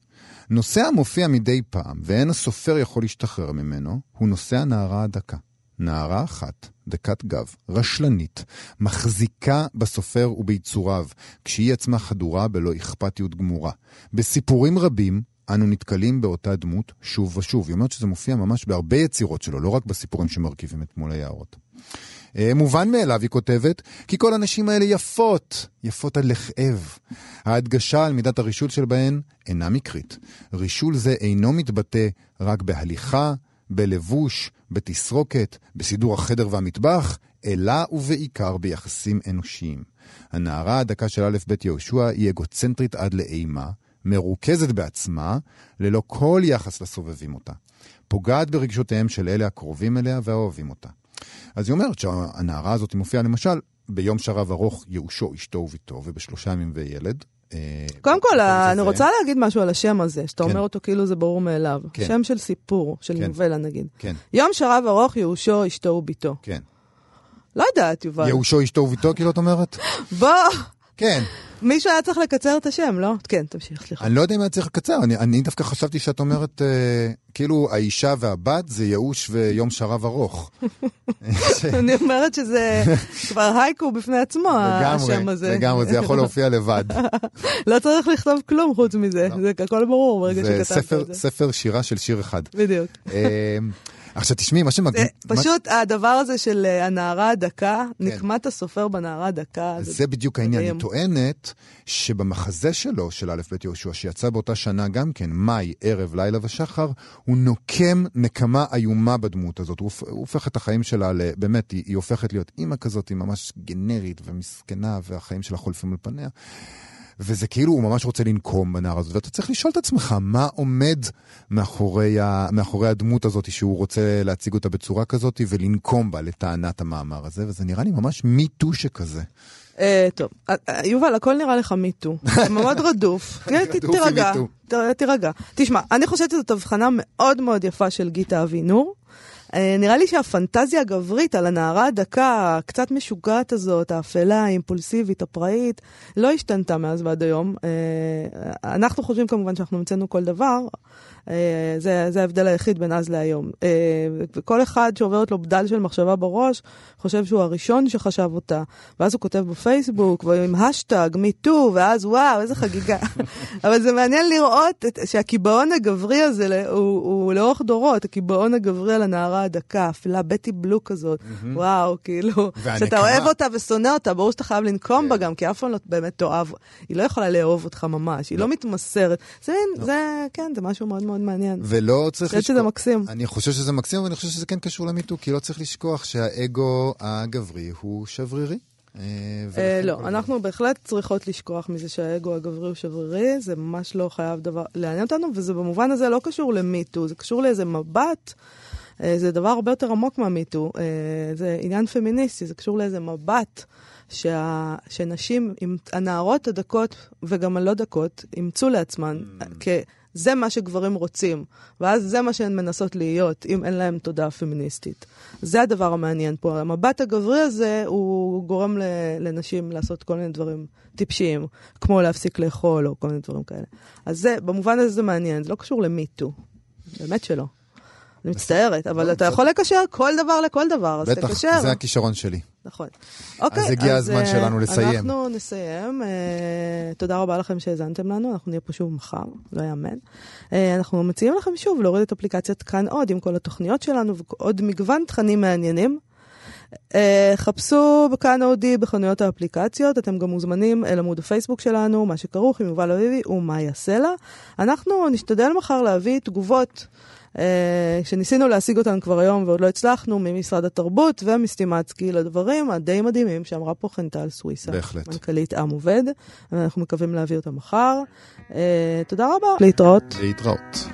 נושא המופיע מדי פעם, ואין הסופר יכול להשתחרר ממנו, הוא נושא הנערה הדקה. נערה אחת, דקת גב, רשלנית, מחזיקה בסופר וביצוריו, כשהיא עצמה חדורה בלא אכפתיות גמורה. בסיפורים רבים, אנו נתקלים באותה דמות שוב ושוב. היא אומרת שזה מופיע ממש בהרבה יצירות שלו, לא רק בסיפורים שמרכיבים את מול היערות. אה, מובן מאליו, היא כותבת, כי כל הנשים האלה יפות, יפות עד לכאב. ההדגשה על מידת הרישול שלהן אינה מקרית. רישול זה אינו מתבטא רק בהליכה, בלבוש, בתסרוקת, בסידור החדר והמטבח, אלא ובעיקר ביחסים אנושיים. הנערה הדקה של א' ב' יהושע היא אגוצנטרית עד לאימה, מרוכזת בעצמה, ללא כל יחס לסובבים אותה. פוגעת ברגשותיהם של אלה הקרובים אליה והאוהבים אותה. אז היא אומרת שהנערה הזאת מופיעה למשל ביום שרב ארוך יאושו אשתו וביתו, ובשלושה ימים וילד, קודם כל, אני רוצה להגיד משהו על השם הזה, שאתה כן. אומר אותו כאילו זה ברור מאליו. כן. שם של סיפור, של כן. נובלה נגיד. יום שרב ארוך יאושו אשתו וביתו. כן. לא יודעת, יובל. יאושו אשתו וביתו, כאילו את אומרת? בוא. כן. מישהו היה צריך לקצר את השם, לא? כן, תמשיך, סליחה. אני לא יודע אם היה צריך לקצר, אני, אני דווקא חשבתי שאת אומרת, אה, כאילו האישה והבת זה ייאוש ויום שרב ארוך. (laughs) אני אומרת שזה כבר הייקו בפני עצמו, השם הזה. לגמרי, זה יכול להופיע לבד. (laughs) לא צריך לכתוב כלום חוץ מזה, לא. זה הכל ברור ברגע שכתבת את זה. זה ספר שירה של שיר אחד. בדיוק. אה, עכשיו תשמעי, מה שמגניב... פשוט מה... הדבר הזה של uh, הנערה הדקה, כן. נקמת הסופר בנערה הדקה. זה, זה בדיוק העניין. היא טוענת שבמחזה שלו, של א' ב' יהושע, שיצא באותה שנה גם כן, מאי, ערב, לילה ושחר, הוא נוקם נקמה איומה בדמות הזאת. הוא, הוא הופך את החיים שלה, באמת, היא, היא הופכת להיות אימא כזאת, היא ממש גנרית ומסכנה, והחיים שלה חולפים על פניה. וזה כאילו הוא ממש רוצה לנקום בנער הזאת, ואתה צריך לשאול את עצמך מה עומד מאחורי, ה, מאחורי הדמות הזאת שהוא רוצה להציג אותה בצורה כזאת ולנקום בה לטענת המאמר הזה, וזה נראה לי ממש מיטו שכזה. אה, טוב, אה, אה, יובל, הכל נראה לך מיטו. (laughs) מאוד רדוף. (laughs) תירגע, תירגע. תשמע, אני חושבת שזאת הבחנה מאוד מאוד יפה של גיטה אבינור. אה, נראה לי שהפנטזיה הגברית על הנערה הדקה, הקצת משוגעת הזאת, האפלה, האימפולסיבית, הפראית, לא השתנתה מאז ועד היום. אה, אנחנו חושבים כמובן שאנחנו המצאנו כל דבר, זה, זה ההבדל היחיד בין אז להיום. וכל אחד שעוברת לו בדל של מחשבה בראש, חושב שהוא הראשון שחשב אותה. ואז הוא כותב בפייסבוק, ועם השטג, מיטו, ואז וואו, איזה חגיגה. (laughs) אבל זה מעניין לראות את, שהקיבעון הגברי הזה הוא, הוא לאורך דורות, הקיבעון הגברי על הנערה הדקה, אפלה בטי בלו כזאת, וואו, כאילו, שאתה אוהב אותה ושונא אותה, ברור שאתה חייב לנקום כן. בה גם, כי אף פעם לא באמת תאהב, היא לא יכולה לאהוב אותך ממש, היא לא, לא מתמסרת. זה, לא. זה, כן, זה משהו מאוד מאוד מעניין. ולא צריך לשכוח. שזה מקסים. אני חושב שזה מקסים, ואני חושב שזה כן קשור למיטו, כי לא צריך לשכוח שהאגו הגברי הוא שברירי. אה, אה, לא, אנחנו בהחלט צריכות לשכוח מזה שהאגו הגברי הוא שברירי, זה ממש לא חייב דבר לעניין אותנו, וזה במובן הזה לא קשור למיטו, זה קשור לאיזה מבט. אה, זה דבר הרבה יותר עמוק מהמיטו, זה עניין פמיניסטי, זה קשור לאיזה מבט שה, שנשים, הנערות הדקות וגם הלא דקות, אימצו לעצמן mm. זה מה שגברים רוצים, ואז זה מה שהן מנסות להיות, אם אין להן תודעה פמיניסטית. זה הדבר המעניין פה. המבט הגברי הזה, הוא גורם לנשים לעשות כל מיני דברים טיפשיים, כמו להפסיק לאכול או כל מיני דברים כאלה. אז זה, במובן הזה זה מעניין, זה לא קשור למיטו. באמת שלא. אני מצטערת, אבל לא, אתה יכול לקשר כל דבר לכל דבר, אז תקשר. בטח, זה הכישרון שלי. נכון. אוקיי, אז הגיע הזמן אה, שלנו לסיים. אנחנו נסיים. אה, תודה רבה לכם שהאזנתם לנו, אנחנו נהיה פה שוב מחר, לא יאמן. אה, אנחנו מציעים לכם שוב להוריד את אפליקציית כאן עוד עם כל התוכניות שלנו ועוד מגוון תכנים מעניינים. חפשו בכאן אודי בחנויות האפליקציות, אתם גם מוזמנים אל עמוד הפייסבוק שלנו, מה שכרוך עם יובל אביבי יעשה לה. אנחנו נשתדל מחר להביא תגובות. אה, שניסינו להשיג אותן כבר היום ועוד לא הצלחנו, ממשרד התרבות ומסטימצקי לדברים הדי מדהימים שאמרה פה חנטל סוויסה. בהחלט. מנכ"לית עם עובד, ואנחנו מקווים להביא אותה מחר. אה, תודה רבה. להתראות. להתראות.